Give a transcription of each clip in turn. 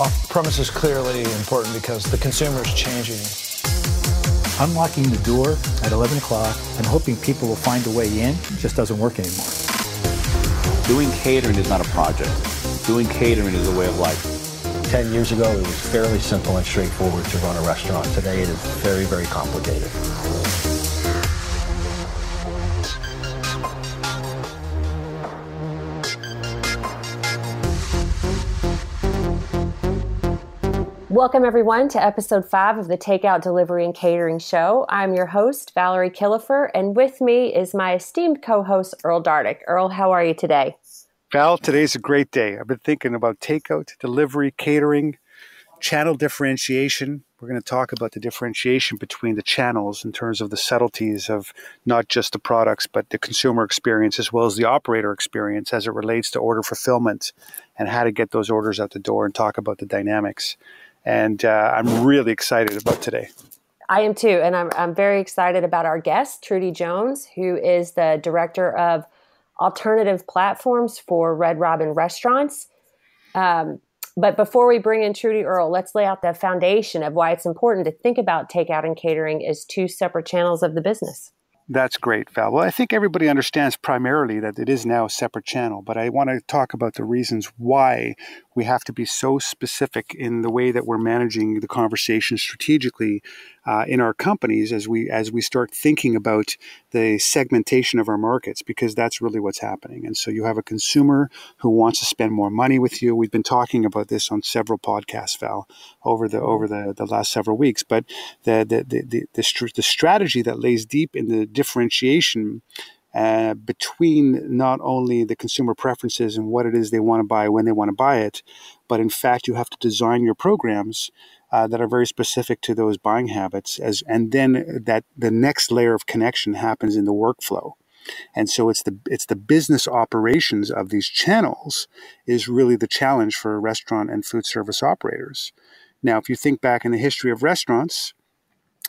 off premise is clearly important because the consumer is changing. Unlocking the door at 11 o'clock and hoping people will find a way in just doesn't work anymore. Doing catering is not a project. Doing catering is a way of life. 10 years ago, it was fairly simple and straightforward to run a restaurant. Today, it is very, very complicated. Welcome, everyone, to episode five of the Takeout Delivery and Catering Show. I'm your host, Valerie Killefer, and with me is my esteemed co host, Earl Dardick. Earl, how are you today? Val, today's a great day. I've been thinking about takeout, delivery, catering, channel differentiation. We're going to talk about the differentiation between the channels in terms of the subtleties of not just the products, but the consumer experience as well as the operator experience as it relates to order fulfillment and how to get those orders out the door and talk about the dynamics and uh, I'm really excited about today. I am too, and I'm, I'm very excited about our guest, Trudy Jones, who is the director of alternative platforms for Red Robin Restaurants. Um, but before we bring in Trudy Earl, let's lay out the foundation of why it's important to think about takeout and catering as two separate channels of the business. That's great, Val. Well, I think everybody understands primarily that it is now a separate channel, but I want to talk about the reasons why we have to be so specific in the way that we're managing the conversation strategically uh, in our companies as we as we start thinking about the segmentation of our markets because that's really what's happening. And so you have a consumer who wants to spend more money with you. We've been talking about this on several podcasts, Val, over the over the, the last several weeks. But the the the the, the, the strategy that lays deep in the differentiation uh, between not only the consumer preferences and what it is they want to buy when they want to buy it, but in fact, you have to design your programs uh, that are very specific to those buying habits. As and then that the next layer of connection happens in the workflow. And so it's the it's the business operations of these channels is really the challenge for restaurant and food service operators. Now, if you think back in the history of restaurants,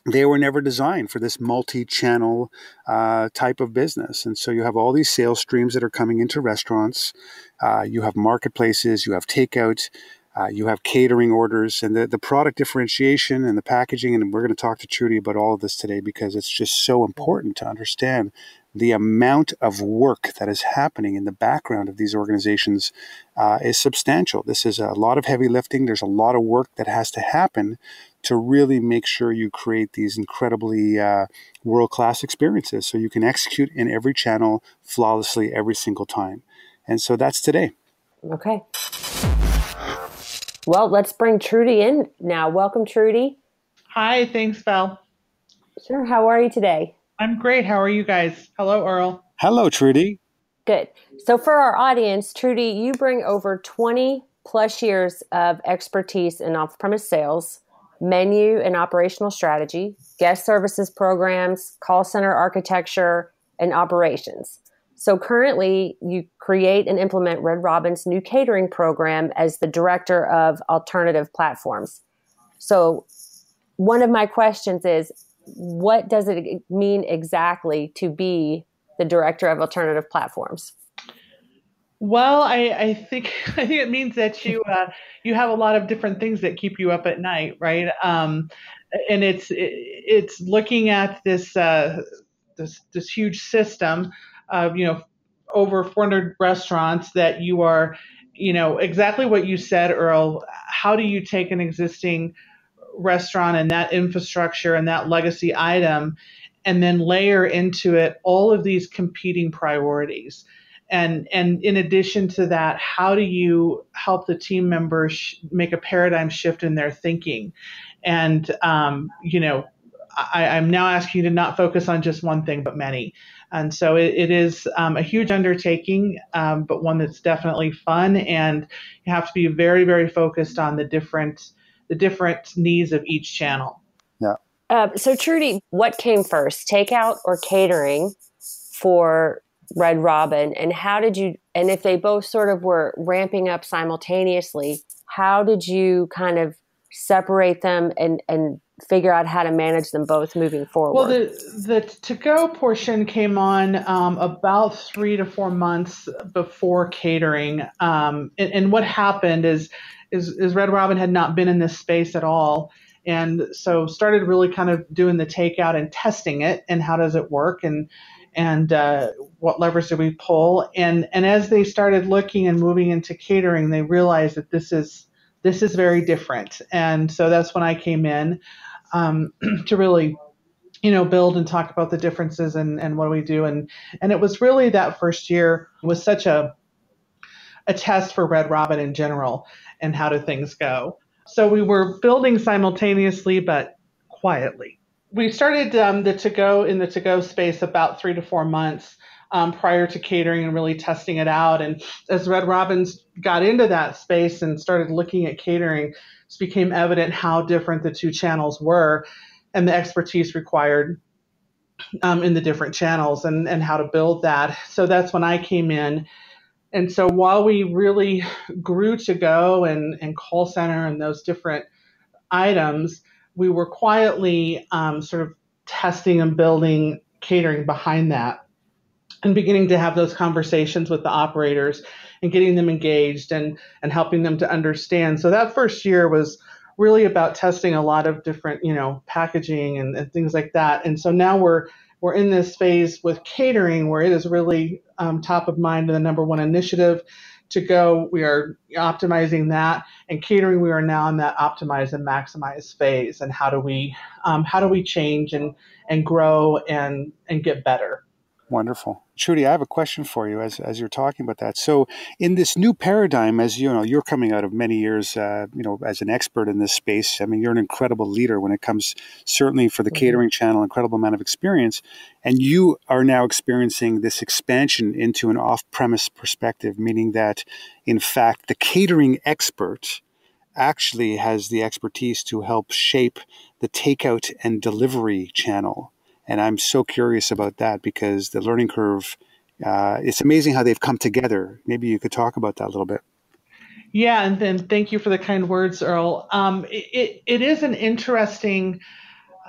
they were never designed for this multi-channel uh, type of business and so you have all these sales streams that are coming into restaurants uh, you have marketplaces you have takeout uh, you have catering orders and the, the product differentiation and the packaging and we're going to talk to trudy about all of this today because it's just so important to understand the amount of work that is happening in the background of these organizations uh, is substantial. This is a lot of heavy lifting. There's a lot of work that has to happen to really make sure you create these incredibly uh, world class experiences so you can execute in every channel flawlessly every single time. And so that's today. Okay. Well, let's bring Trudy in now. Welcome, Trudy. Hi, thanks, Val. Sure. How are you today? I'm great. How are you guys? Hello, Earl. Hello, Trudy. Good. So, for our audience, Trudy, you bring over 20 plus years of expertise in off premise sales menu and operational strategy, guest services programs, call center architecture, and operations. So currently, you create and implement Red Robin's new catering program as the director of alternative platforms. So, one of my questions is what does it mean exactly to be the director of alternative platforms? Well, I, I think I think it means that you uh, you have a lot of different things that keep you up at night, right? Um, and it's it, it's looking at this uh, this this huge system of you know over 400 restaurants that you are you know exactly what you said, Earl. How do you take an existing restaurant and that infrastructure and that legacy item, and then layer into it all of these competing priorities? And and in addition to that how do you help the team members make a paradigm shift in their thinking? And um, you know I, am now asking you to not focus on just one thing but many. And so it, it is um, a huge undertaking um, but one that's definitely fun. And you have to be very very focused on the different the different needs of each channel. Yeah. Uh, so trudy what came first takeout or catering for Red Robin, and how did you? And if they both sort of were ramping up simultaneously, how did you kind of separate them and and figure out how to manage them both moving forward? Well, the the to go portion came on um, about three to four months before catering, um, and, and, what happened is, is is Red Robin had not been in this space at all, and so started really kind of doing the takeout and testing it, and how does it work, and and uh, what levers do we pull, and and as they started looking and moving into catering, they realized that this is this is very different, and so that's when I came in um, to really you know build and talk about the differences and, and what do we do. And and it was really that first year was such a a test for red robin in general and how do things go. So we were building simultaneously but quietly we started um, the to go in the to go space about three to four months um, prior to catering and really testing it out and as red robins got into that space and started looking at catering it became evident how different the two channels were and the expertise required um, in the different channels and, and how to build that. So that's when I came in. And so while we really grew to go and, and call center and those different items, we were quietly um, sort of testing and building catering behind that and beginning to have those conversations with the operators and getting them engaged and and helping them to understand. So that first year was really about testing a lot of different, you know, packaging and, and things like that. And so now we're we're in this phase with catering where it is really um, top of mind and the number one initiative to go. We are optimizing that, and catering. We are now in that optimize and maximize phase. And how do we um, how do we change and and grow and and get better? Wonderful. Trudy, I have a question for you as, as you're talking about that. So, in this new paradigm, as you know, you're coming out of many years, uh, you know, as an expert in this space. I mean, you're an incredible leader when it comes, certainly for the mm-hmm. catering channel, incredible amount of experience. And you are now experiencing this expansion into an off premise perspective, meaning that, in fact, the catering expert actually has the expertise to help shape the takeout and delivery channel and I'm so curious about that because the learning curve, uh, it's amazing how they've come together. Maybe you could talk about that a little bit. Yeah, and then thank you for the kind words, Earl. Um, it, it is an interesting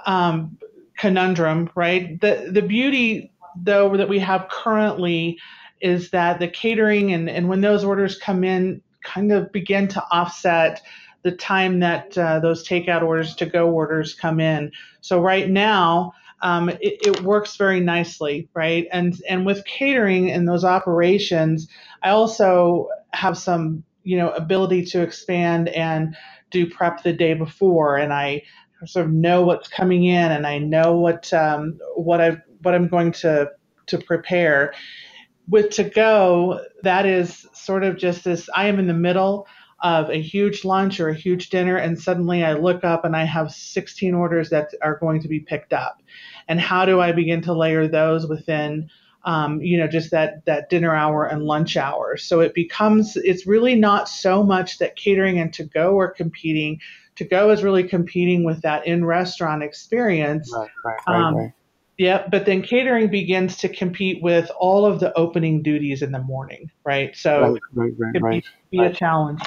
um, conundrum, right? The the beauty though that we have currently is that the catering and, and when those orders come in kind of begin to offset the time that uh, those takeout orders to go orders come in. So right now, um, it, it, works very nicely, right? And and with catering and those operations, I also have some you know ability to expand and do prep the day before, and I sort of know what's coming in, and I know what um, what I what I'm going to to prepare. With to go, that is sort of just this. I am in the middle of a huge lunch or a huge dinner, and suddenly I look up and I have 16 orders that are going to be picked up and how do I begin to layer those within um, you know just that that dinner hour and lunch hour so it becomes it's really not so much that catering and to go are competing to go is really competing with that in restaurant experience right, right, right, um, right. Yeah, but then catering begins to compete with all of the opening duties in the morning, right? So right, right, right, it be, be a challenge.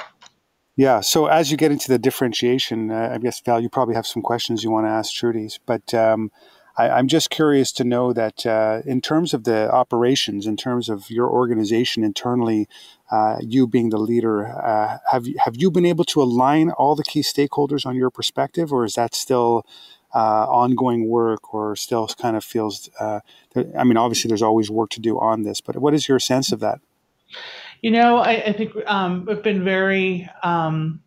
Yeah. So as you get into the differentiation, uh, I guess Val, you probably have some questions you want to ask Trudy's, but um, I, am just curious to know that uh, in terms of the operations, in terms of your organization internally, uh, you being the leader, uh, have you, have you been able to align all the key stakeholders on your perspective, or is that still uh, ongoing work, or still kind of feels? Uh, I mean, obviously, there's always work to do on this, but what is your sense of that? You know, I, I think um, I've been very. Um,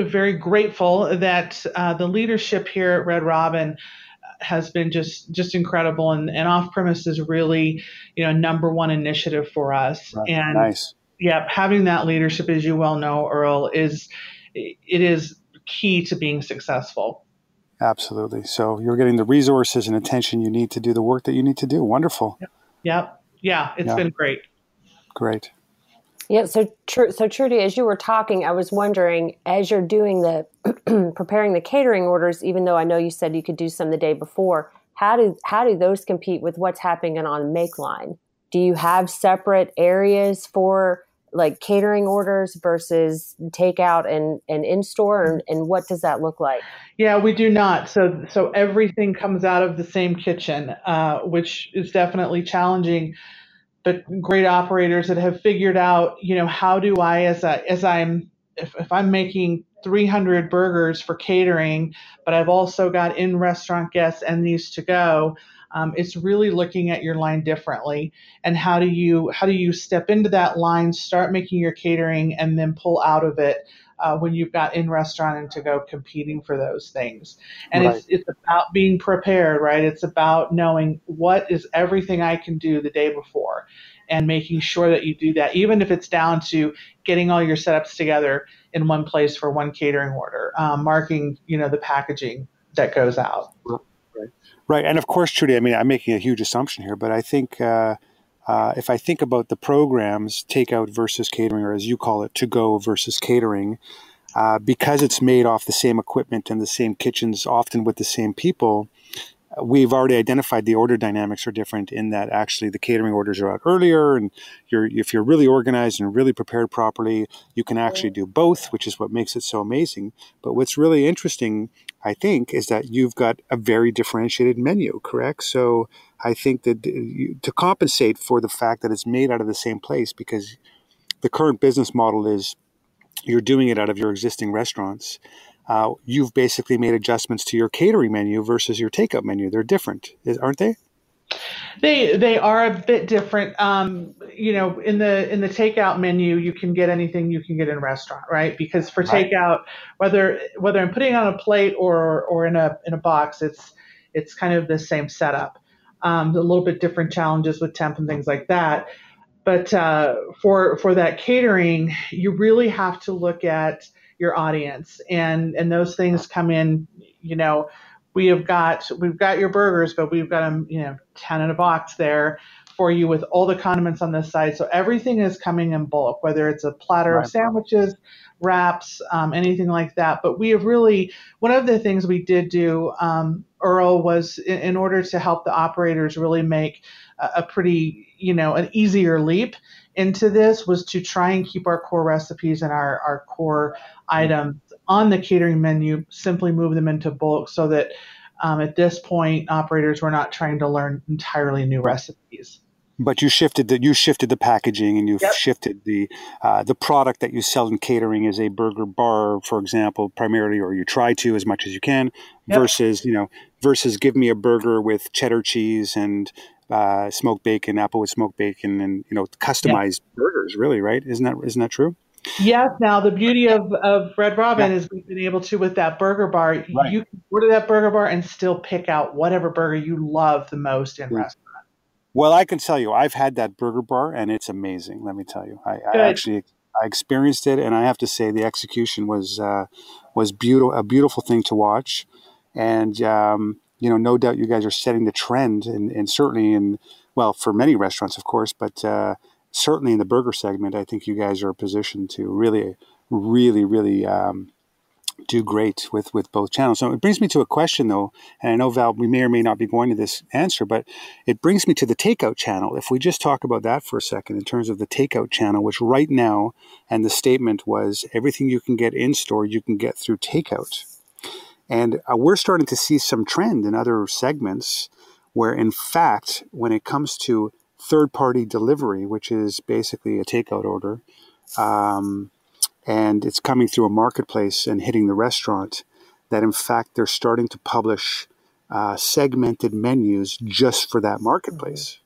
very grateful that uh, the leadership here at Red Robin has been just just incredible and, and off premise is really you know number one initiative for us. Right. and nice. yeah having that leadership as you well know earl is it is key to being successful. Absolutely. So you're getting the resources and attention you need to do the work that you need to do. Wonderful. Yep, yep. yeah it's been great. Great yeah, so true. So Trudy, as you were talking, I was wondering, as you're doing the preparing the catering orders, even though I know you said you could do some the day before, how do how do those compete with what's happening on make line? Do you have separate areas for like catering orders versus takeout and, and in store and, and what does that look like yeah we do not so so everything comes out of the same kitchen uh, which is definitely challenging but great operators that have figured out you know how do i as I as i'm if, if i'm making 300 burgers for catering but i've also got in restaurant guests and these to go um, it's really looking at your line differently. And how do you how do you step into that line, start making your catering, and then pull out of it uh, when you've got in restaurant and to go competing for those things. And right. it's it's about being prepared, right? It's about knowing what is everything I can do the day before and making sure that you do that, even if it's down to getting all your setups together in one place for one catering order, um, marking, you know, the packaging that goes out. Right, Right. and of course, Trudy. I mean, I'm making a huge assumption here, but I think uh, uh, if I think about the programs, takeout versus catering, or as you call it, to go versus catering, uh, because it's made off the same equipment and the same kitchens, often with the same people, we've already identified the order dynamics are different in that actually the catering orders are out earlier and you're if you're really organized and really prepared properly you can actually do both which is what makes it so amazing. But what's really interesting i think is that you've got a very differentiated menu correct? So i think that to compensate for the fact that it's made out of the same place because the current business model is you're doing it out of your existing restaurants uh, you've basically made adjustments to your catering menu versus your takeout menu. They're different, aren't they? They they are a bit different. Um, you know, in the in the takeout menu, you can get anything you can get in a restaurant, right? Because for right. takeout, whether whether I'm putting on a plate or or in a in a box, it's it's kind of the same setup. Um, a little bit different challenges with temp and things like that. But uh, for for that catering, you really have to look at your audience. And and those things come in you know we have got we've got your burgers but we've got them you know 10 in a box there for you with all the condiments on this side. So everything is coming in bulk whether it's a platter right. of sandwiches wraps um, anything like that. But we have really one of the things we did do um, earl was in, in, order to help the operators really make a, a pretty you know an easier leap into this was to try and keep our core recipes and our, our core items on the catering menu, simply move them into bulk so that um, at this point operators were not trying to learn entirely new recipes. But you shifted the you shifted the packaging and you yep. shifted the uh, the product that you sell in catering is a burger bar, for example, primarily, or you try to as much as you can, yep. versus you know versus give me a burger with cheddar cheese and uh, smoked bacon, Applewood smoked bacon, and you know customized yeah. burgers. Really, right? Isn't that isn't that true? Yes. Now the beauty of, of Red Robin yeah. is we've been able to with that burger bar. Right. You can order that burger bar and still pick out whatever burger you love the most in restaurant. Well, I can tell you, I've had that burger bar and it's amazing. Let me tell you, I, I actually I experienced it, and I have to say the execution was uh, was beautiful, a beautiful thing to watch, and um, you know, no doubt you guys are setting the trend, and, and certainly in well for many restaurants, of course, but uh, certainly in the burger segment, I think you guys are positioned to really, really, really um, do great with with both channels. So it brings me to a question though, and I know Val, we may or may not be going to this answer, but it brings me to the takeout channel. If we just talk about that for a second, in terms of the takeout channel, which right now, and the statement was everything you can get in store, you can get through takeout. And uh, we're starting to see some trend in other segments where, in fact, when it comes to third party delivery, which is basically a takeout order, um, and it's coming through a marketplace and hitting the restaurant, that in fact they're starting to publish uh, segmented menus just for that marketplace.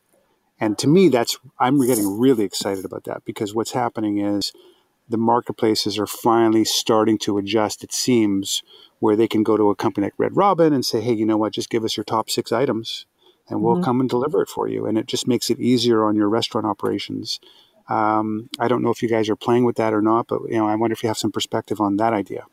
And to me, that's I'm getting really excited about that because what's happening is the marketplaces are finally starting to adjust. It seems where they can go to a company like Red Robin and say, hey, you know what, just give us your top six items and we'll mm-hmm. come and deliver it for you. And it just makes it easier on your restaurant operations. Um, I don't know if you guys are playing with that or not, but you know, I wonder if you have some perspective on that idea.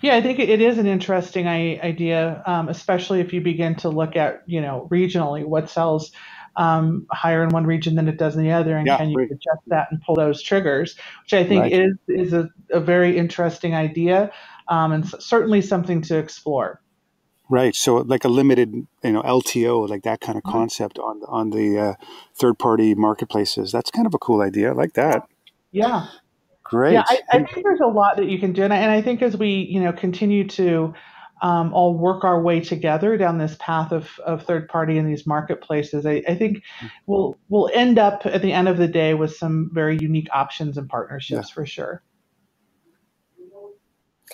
Yeah, I think it is an interesting idea, um, especially if you begin to look at, you know, regionally what sells um, higher in one region than it does in the other, and yeah, can you adjust that and pull those triggers, which I think right. is is a, a, very interesting idea um, and certainly something to explore. Right. So like a limited, you know, LTO, like that kind of mm-hmm. concept on on the uh, third party marketplaces. That's kind of a cool idea. I like that. Yeah. Great. Yeah, I, I, think there's a lot that you can do, and I, and I think as we you know continue to um, all work our way together down this path of, of third party in these marketplaces, I, I, think we'll we'll end up at the end of the day with some very unique options and partnerships yeah. for sure.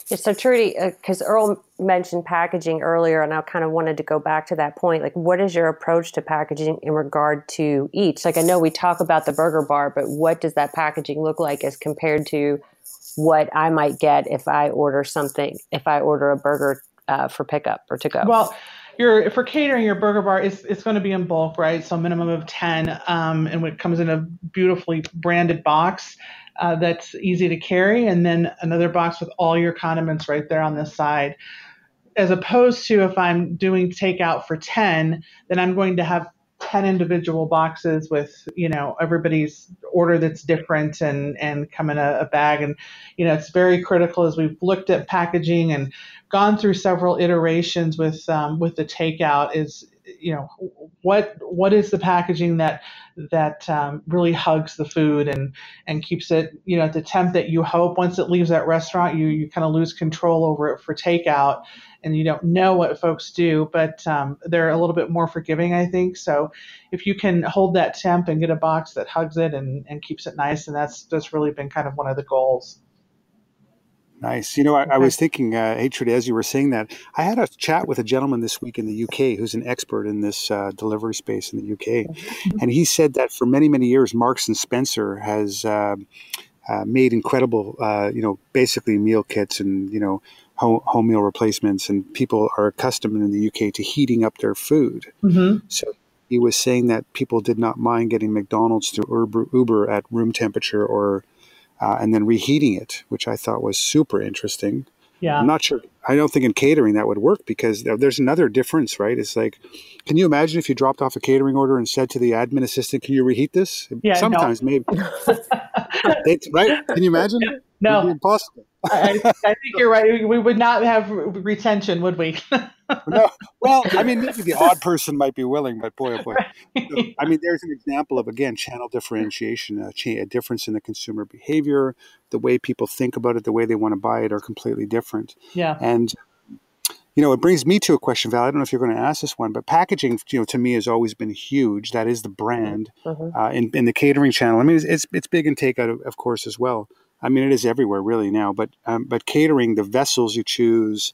So Trudy, because uh, Earl mentioned packaging earlier, and I kind of wanted to go back to that point. Like, what is your approach to packaging in regard to each? Like, I know we talk about the burger bar, but what does that packaging look like as compared to what I might get if I order something, if I order a burger uh, for pickup or to go? Well, your for catering your burger bar it's, it's going to be in bulk right so minimum of 10 um, and it comes in a beautifully branded box uh, that's easy to carry, and then another box with all your condiments right there on the side. As opposed to if I'm doing takeout for 10, then I'm going to have 10 individual boxes with you know everybody's order that's different and and come in a, a, bag and you know it's very critical as we've looked at packaging and gone through several iterations with um, with the takeout is you know what what is the packaging that that um, really hugs the food and and keeps it you know at the temp that you hope once it leaves that restaurant you you kind of lose control over it for takeout and you don't know what folks do but um, they're a little bit more forgiving i think. So if you can hold that temp and get a box that hugs it and, and keeps it nice and that's that's really been kind of one of the goals Nice. You know, I, I was thinking, uh, Hatred, as you were saying that, I had a chat with a gentleman this week in the UK who's an expert in this uh, delivery space in the UK, mm-hmm. and he said that for many, many years, Marks and Spencer has uh, uh, made incredible, uh, you know, basically meal kits and you know home, home, meal replacements, and people are accustomed in the UK to heating up their food. Mm-hmm. So he was saying that people did not mind getting McDonald's through Uber, Uber at room temperature or uh, and then reheating it, which I thought was super interesting. Yeah. I'm not sure. I don't think in catering that would work because there's another difference, right? It's like, can you imagine if you dropped off a catering order and said to the admin assistant, "Can you reheat this?" Yeah, sometimes no. maybe. right? Can you imagine? No, impossible. I, I, think you're right. We would not have retention, would we? no. Well, I mean, maybe the odd person might be willing, but boy, oh boy. So, I mean, there's an example of again channel differentiation, a, cha- a, difference in the consumer behavior, the way people think about it, the way they want to buy it are completely different. Yeah. And you know, it brings me to a question, Val. I don't know if you're going to ask this one, but packaging, you know, to me has always been huge. That is the brand mm-hmm. uh, in, in the catering channel. I mean, it's it's, it's big in takeout, of, of course, as well. I mean, it is everywhere really now. But um, but catering, the vessels you choose,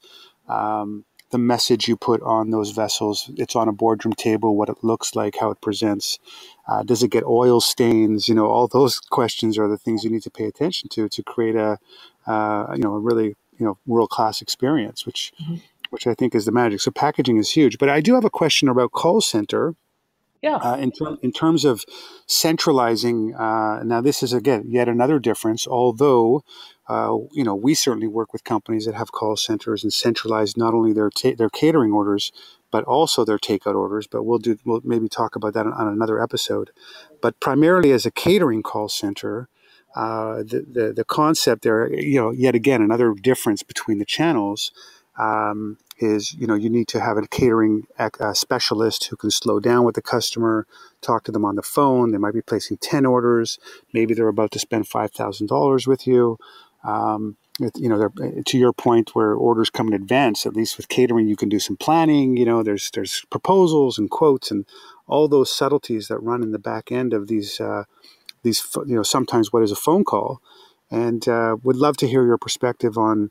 um, the message you put on those vessels. It's on a boardroom table, what it looks like, how it presents. Uh, does it get oil stains? You know, all those questions are the things you need to pay attention to to create a uh, you know a really you know world class experience, which mm-hmm. which I think is the magic. So packaging is huge. But I do have a question about call center yeah. Uh, in, ter- in terms of centralizing, uh, now this is again yet another difference. Although, uh, you know, we certainly work with companies that have call centers and centralize not only their ta- their catering orders but also their takeout orders. But we'll do we'll maybe talk about that on, on another episode. But primarily as a catering call center. Uh, the, the the concept there, you know, yet again another difference between the channels um, is you know you need to have a catering uh, specialist who can slow down with the customer, talk to them on the phone. They might be placing ten orders. Maybe they're about to spend five thousand dollars with you. Um, you know, to your point, where orders come in advance. At least with catering, you can do some planning. You know, there's there's proposals and quotes and all those subtleties that run in the back end of these uh, these you know sometimes what is a phone call. And uh, would love to hear your perspective on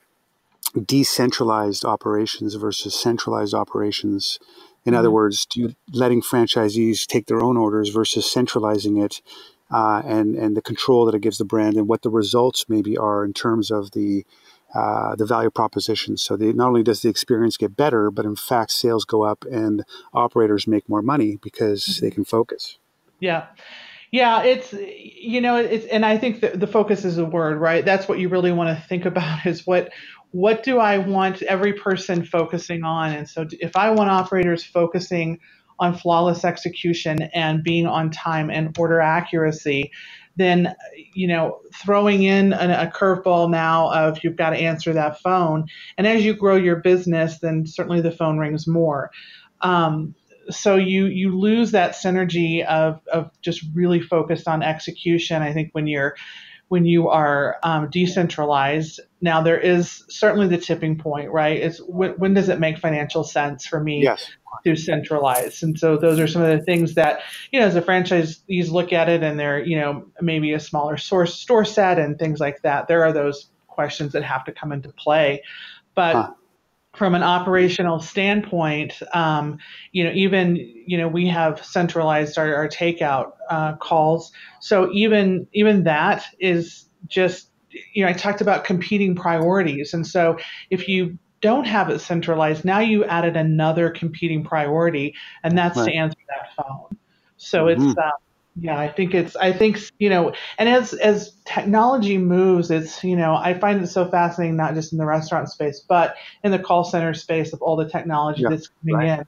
decentralized operations versus centralized operations. In mm-hmm. other words, you, letting franchisees take their own orders versus centralizing it, uh, and and the control that it gives the brand, and what the results maybe are in terms of the uh, the value proposition. So the, not only does the experience get better, but in fact, sales go up and operators make more money because mm-hmm. they can focus. Yeah. Yeah, it's you know it's and I think the, the focus is a word, right? That's what you really want to think about is what what do I want every person focusing on? And so if I want operators focusing on flawless execution and being on time and order accuracy, then you know throwing in a, a curveball now of you've got to answer that phone, and as you grow your business, then certainly the phone rings more. Um, so you you lose that synergy of of just really focused on execution. I think when you're when you are um, decentralized. Now there is certainly the tipping point, right? Is when, when does it make financial sense for me yes. to centralize? And so those are some of the things that you know, as a franchisees look at it, and they're you know maybe a smaller source store set and things like that. There are those questions that have to come into play, but. Huh from an operational standpoint, um, you know, even you know we have centralized our, our takeout uh, calls, so even even that is just you know I talked about competing priorities, and so if you don't have it centralized, now you added another competing priority, and that's right. to answer that phone. So mm-hmm. it's uh, yeah, I think it's I think you know, and as as technology moves, it's you know, I find it so fascinating not just in the restaurant space, but in the call center space of all the technology yeah, that's coming right. in.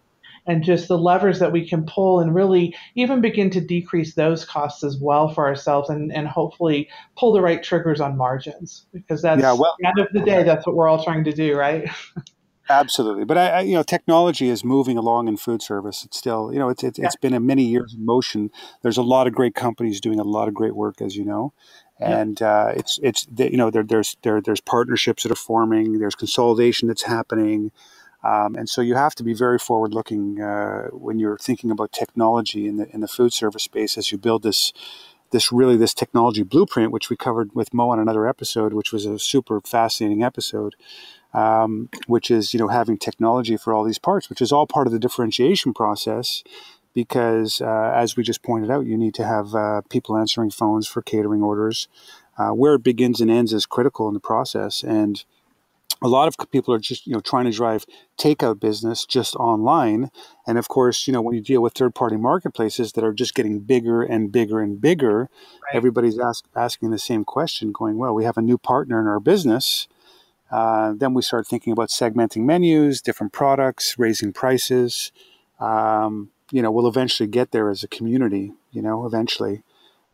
And just the levers that we can pull and really even begin to decrease those costs as well for ourselves and, and hopefully pull the right triggers on margins because that's yeah, well, at the end of the day, that's what we're all trying to do, right? Absolutely, but I, I, you know, technology is moving along in food service. It's still, you know, it's it's, yeah. it's been a many years in motion. There's a lot of great companies doing a lot of great work, as you know, and yeah. uh, it's it's you know there, there's there there's partnerships that are forming. There's consolidation that's happening, um, and so you have to be very forward looking uh, when you're thinking about technology in the in the food service space as you build this this really this technology blueprint, which we covered with Mo on another episode, which was a super fascinating episode um, which is you know having technology for all these parts, which is all part of the differentiation process. Because uh, as we just pointed out, you need to have uh, people answering phones for catering orders. Uh, where it begins and ends is critical in the process, and a lot of people are just you know trying to drive takeout business just online and of course you know when you deal with third party marketplaces that are just getting bigger and bigger and bigger right. everybody's ask, asking the same question going well we have a new partner in our business uh, then we start thinking about segmenting menus, different products, raising prices. Um, you know, we'll eventually get there as a community. You know, eventually,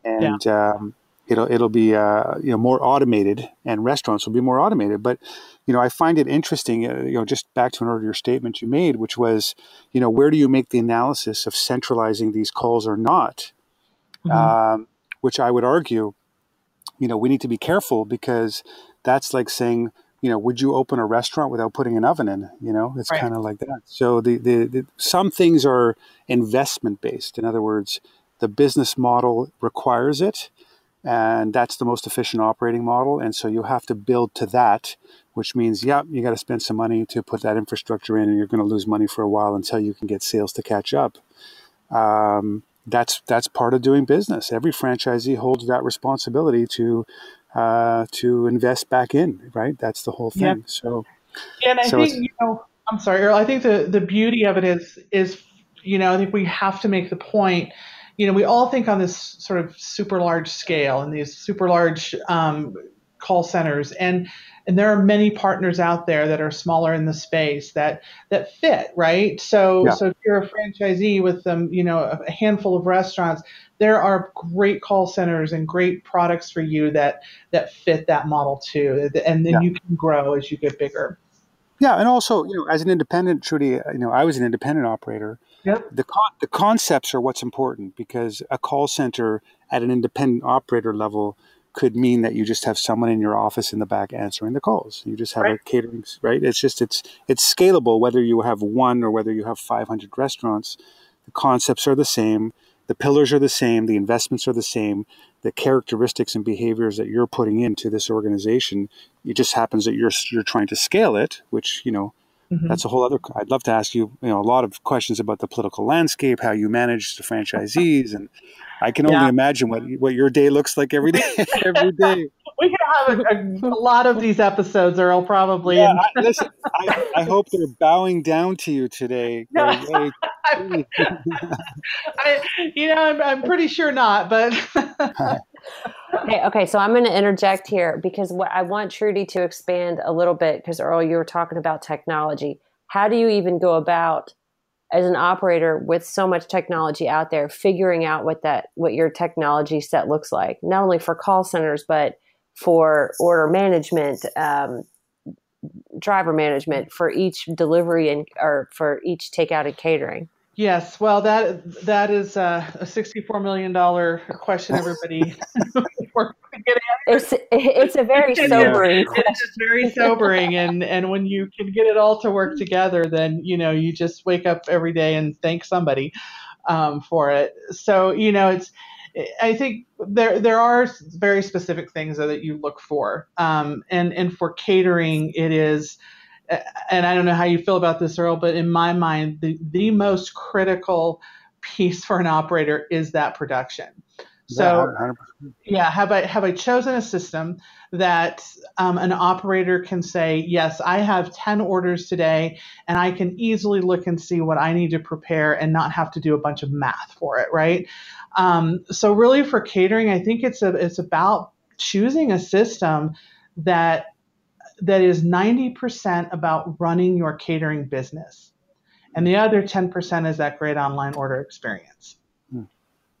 and yeah. um, it'll it'll be uh, you know more automated, and restaurants will be more automated. But you know, I find it interesting. Uh, you know, just back to an earlier statement you made, which was, you know, where do you make the analysis of centralizing these calls or not? Mm-hmm. Um, which I would argue, you know, we need to be careful because that's like saying you know, would you open a restaurant without putting an oven in? You know, it's right. kind of like that. So the, the, the some things are investment based. In other words, the business model requires it, and that's the most efficient operating model. And so you have to build to that, which means, yeah, you got to spend some money to put that infrastructure in, and you're going to lose money for a while until you can get sales to catch up. Um, that's that's part of doing business. Every franchisee holds that responsibility to uh, to invest back in, right? That's the whole thing. Yeah. So, yeah, and I so think you know, I'm sorry, Earl. I think the the beauty of it is is you know, I think we have to make the point. You know, we all think on this sort of super large scale and these super large um, call centers, and and there are many partners out there that are smaller in the space that that fit, right? So yeah. so if you're a franchisee with them, you know, a handful of restaurants, there are great call centers and great products for you that that fit that model too, and then yeah. you can grow as you get bigger. Yeah, and also you know, as an independent, Trudy, uh, you know, I was an independent operator. Yep. The con- the concepts are what's important because a call center at an independent operator level could mean that you just have someone in your office in the back answering the calls. You just have right. a catering, right? It's just it's it's scalable whether you have one or whether you have 500 restaurants. The concepts are the same the pillars are the same, the investments are the same, the characteristics and behaviors that you're putting into this organization. It just happens that you're you're trying to scale it, which you know mm-hmm. that's a whole other. I'd love to ask you, you know, a lot of questions about the political landscape, how you manage the franchisees, and I can only yeah. imagine what what your day looks like every day. every day. We can have a, a, a, lot of these episodes, Earl, probably. Yeah, I, listen, I, I, hope they're bowing down to you today. No. I, you know, I'm, I'm pretty sure not, but. okay, okay, so I'm going to interject here because what I want Trudy to expand a little bit because Earl, you were talking about technology. How do you even go about as an operator with so much technology out there figuring out what that what your technology set looks like not only for call centers but for order management um, driver management for each delivery and or for each takeout and catering yes well that that is a, a 64 million dollar question everybody it's it's a very sobering. It's very sobering, and and when you can get it all to work together, then you know you just wake up every day and thank somebody um, for it. So you know it's. I think there there are very specific things that you look for, um, and and for catering, it is and I don't know how you feel about this, Earl, but in my mind, the, the most critical piece for an operator is that production. So yeah, have I have I chosen a system that um, an operator can say, yes, I have ten orders today, and I can easily look and see what I need to prepare and not have to do a bunch of math for it, right? Um, so really, for catering, I think it's a it's about choosing a system that that is 90% about running your catering business. And the other 10% is that great online order experience. Hmm.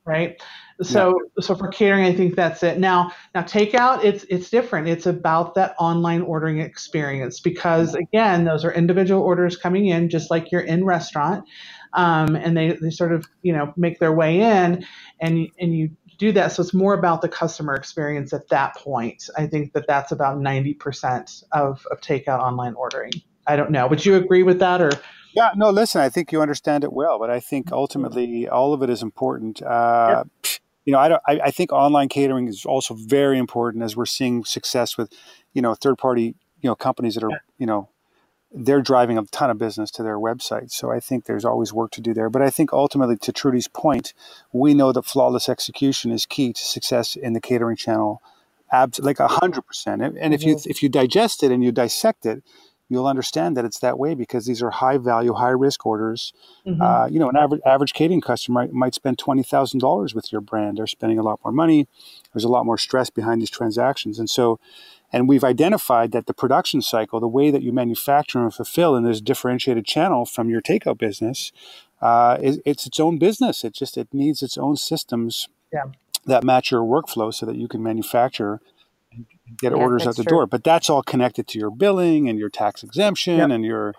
Right? So yeah. so for catering, I think that's it. Now now takeout, it's it's different. It's about that online ordering experience because again, those are individual orders coming in just like you're in restaurant. Um, and they, they sort of you know make their way in and and you do that. So it's more about the customer experience at that point. I think that that's about 90% of, of takeout online ordering. I don't know. Would you agree with that or? Yeah, no, listen, I think you understand it well, but I think ultimately all of it is important. Uh, yep. You know, I, don't, I, I think online catering is also very important as we're seeing success with, you know, third party, you know, companies that are, you know, they're driving a ton of business to their website. So I think there's always work to do there. But I think ultimately, to Trudy's point, we know that flawless execution is key to success in the catering channel, abs- like hundred percent. And if you mm-hmm. if you digest it and you dissect it, you'll understand that it's that way because these are high value, high risk orders. Mm-hmm. Uh, you know, an average average catering customer might, might spend twenty thousand dollars with your brand. They're spending a lot more money. There's a lot more stress behind these transactions, and so and we've identified that the production cycle, the way that you manufacture and fulfill in this differentiated channel from your takeout business, uh, is, it's its own business. It just it needs its own systems yeah. that match your workflow so that you can manufacture and get yeah, orders out the true. door. But that's all connected to your billing and your tax exemption yep. and your,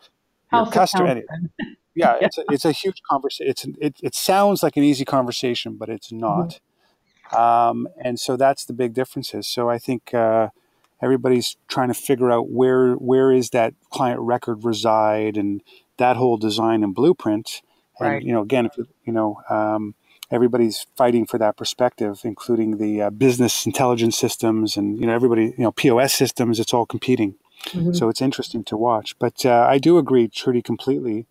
your customer. yeah, it's a, it's a huge conversation. It's it, it sounds like an easy conversation, but it's not. Mm-hmm. Um, and so that's the big differences. So I think uh, everybody's trying to figure out where where is that client record reside and that whole design and blueprint. And, right. you know, again, if, you know, um, everybody's fighting for that perspective, including the uh, business intelligence systems and you know everybody, you know, POS systems. It's all competing, mm-hmm. so it's interesting to watch. But uh, I do agree, Trudy, completely.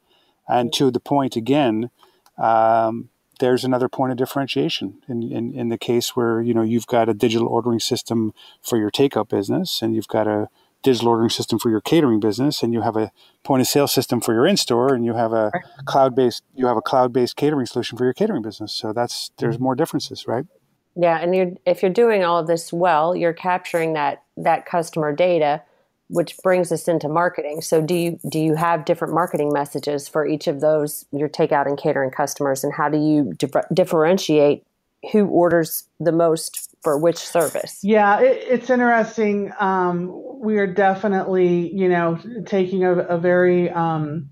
And to the point again, um, there's another point of differentiation in, in, in the case where you know you've got a digital ordering system for your takeout business and you've got a digital ordering system for your catering business and you have a point of sale system for your in-store and you have a cloud-based you have a cloud-based catering solution for your catering business. So that's there's mm-hmm. more differences right? Yeah and you're, if you're doing all of this well you're capturing that that customer data which brings us into marketing. So do you do you have different marketing messages for each of those your takeout and catering customers, and how do you differentiate who orders the most for which service? Yeah, it, it's interesting. Um, we are definitely you know taking a, a very um,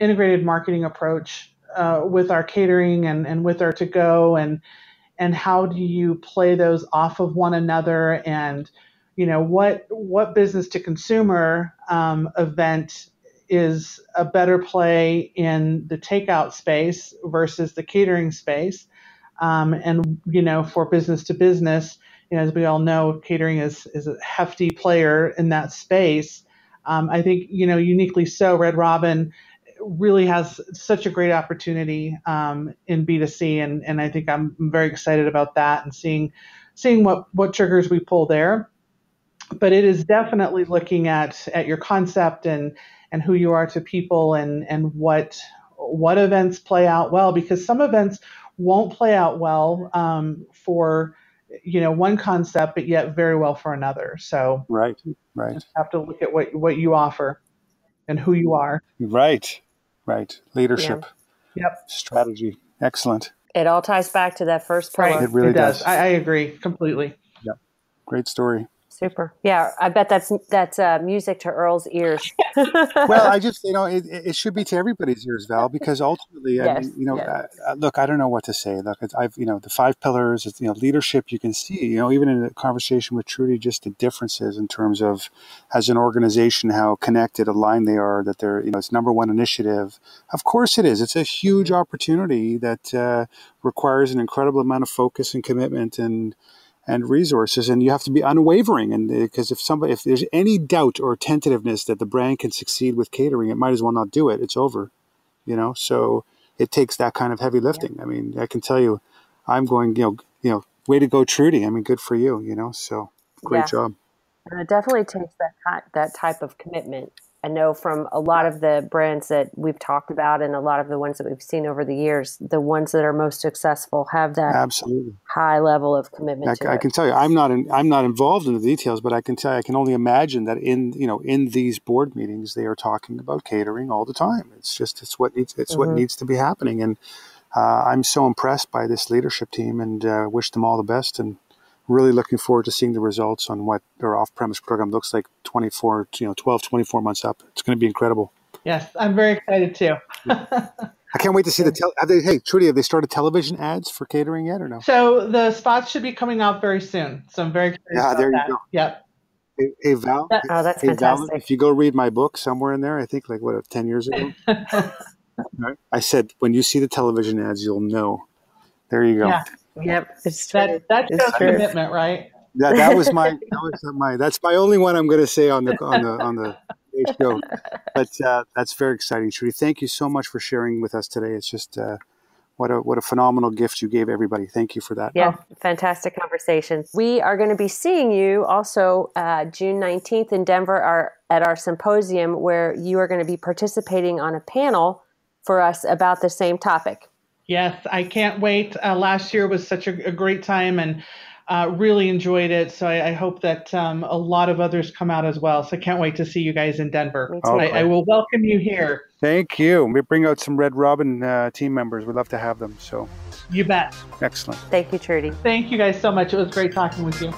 integrated marketing approach uh, with our catering and and with our to go and and how do you play those off of one another and you know what what business to consumer um, event is a better play in the takeout space versus the catering space. Um, and you know for business to business you know, as we all know catering is is a hefty player in that space. Um, i think you know uniquely so red robin really has such a great opportunity um, in b2c and, and i think i'm very excited about that and seeing seeing what what triggers we pull there but it is definitely looking at at your concept and and who you are to people and and what what events play out well because some events won't play out well um, for you know one concept but yet very well for another. So right right. you have to look at what what you offer and who you are. Right right. Leadership. Yeah. yep. Strategy. Excellent. It all ties back to that first part right. it really it does, does. I, I agree completely. Yeah great story Super. Yeah, I bet that's that's uh, music to Earl's ears. well, I just you know it, it should be to everybody's ears, Val, because ultimately, yes, I mean, you know, yes. uh, look, I don't know what to say. Look, I've you know the five pillars, you know, leadership. You can see, you know, even in a conversation with Trudy, just the differences in terms of as an organization how connected, aligned they are. That they're you know it's number one initiative. Of course, it is. It's a huge opportunity that uh, requires an incredible amount of focus and commitment and and resources and you have to be unwavering. And because uh, if somebody if there's any doubt or tentativeness that the brand can succeed with catering it might as well not do it. It's over you know? So it takes that kind of heavy lifting. Yeah. i mean i can tell you i'm going you know you know way to go trudy. I mean good for you you know? So great yeah. job. And it definitely takes that that type of commitment I know from a lot of the brands that we've talked about and a lot of the ones that we've seen over the years, the ones that are most successful have that absolutely high level of commitment. I, I can tell you, I'm not in, I'm not involved in the details, but I can tell you, I can only imagine that in you know in these board meetings they are talking about catering all the time. It's just it's what needs it's mm-hmm. what needs to be happening, and uh, I'm so impressed by this leadership team and uh, wish them all the best and really looking forward to seeing the results on what their off-premise program looks like 24 you know 12 24 months up it's going to be incredible yes i'm very excited too i can't wait to see the tel- they, hey trudy have they started television ads for catering yet or no so the spots should be coming out very soon so i'm very excited yeah there you that. go yep Hey, hey, Val. That, oh, that's hey, fantastic. Val, if you go read my book somewhere in there, I think like what ten years ago. I said when you see the television ads, you'll know. There you go. Yeah. Yep, it's true. That, that's commitment, right? Yeah, that was my that was my that's my only one I'm going to say on the on the on the show. But uh, that's very exciting, Trudy. Thank you so much for sharing with us today. It's just uh, what a what a phenomenal gift you gave everybody. Thank you for that. Yeah, oh. fantastic conversation. We are going to be seeing you also uh, June 19th in Denver our, at our symposium, where you are going to be participating on a panel for us about the same topic. Yes, I can't wait. Uh, last year was such a, a great time and uh, really enjoyed it. So I, I hope that um, a lot of others come out as well. So I can't wait to see you guys in Denver. Okay. I, I, will welcome you here. Thank you. We bring out some Red Robin uh, team members. We'd love to have them. So you bet. Excellent. Thank you, Trudy. Thank you guys so much. It was great talking with you.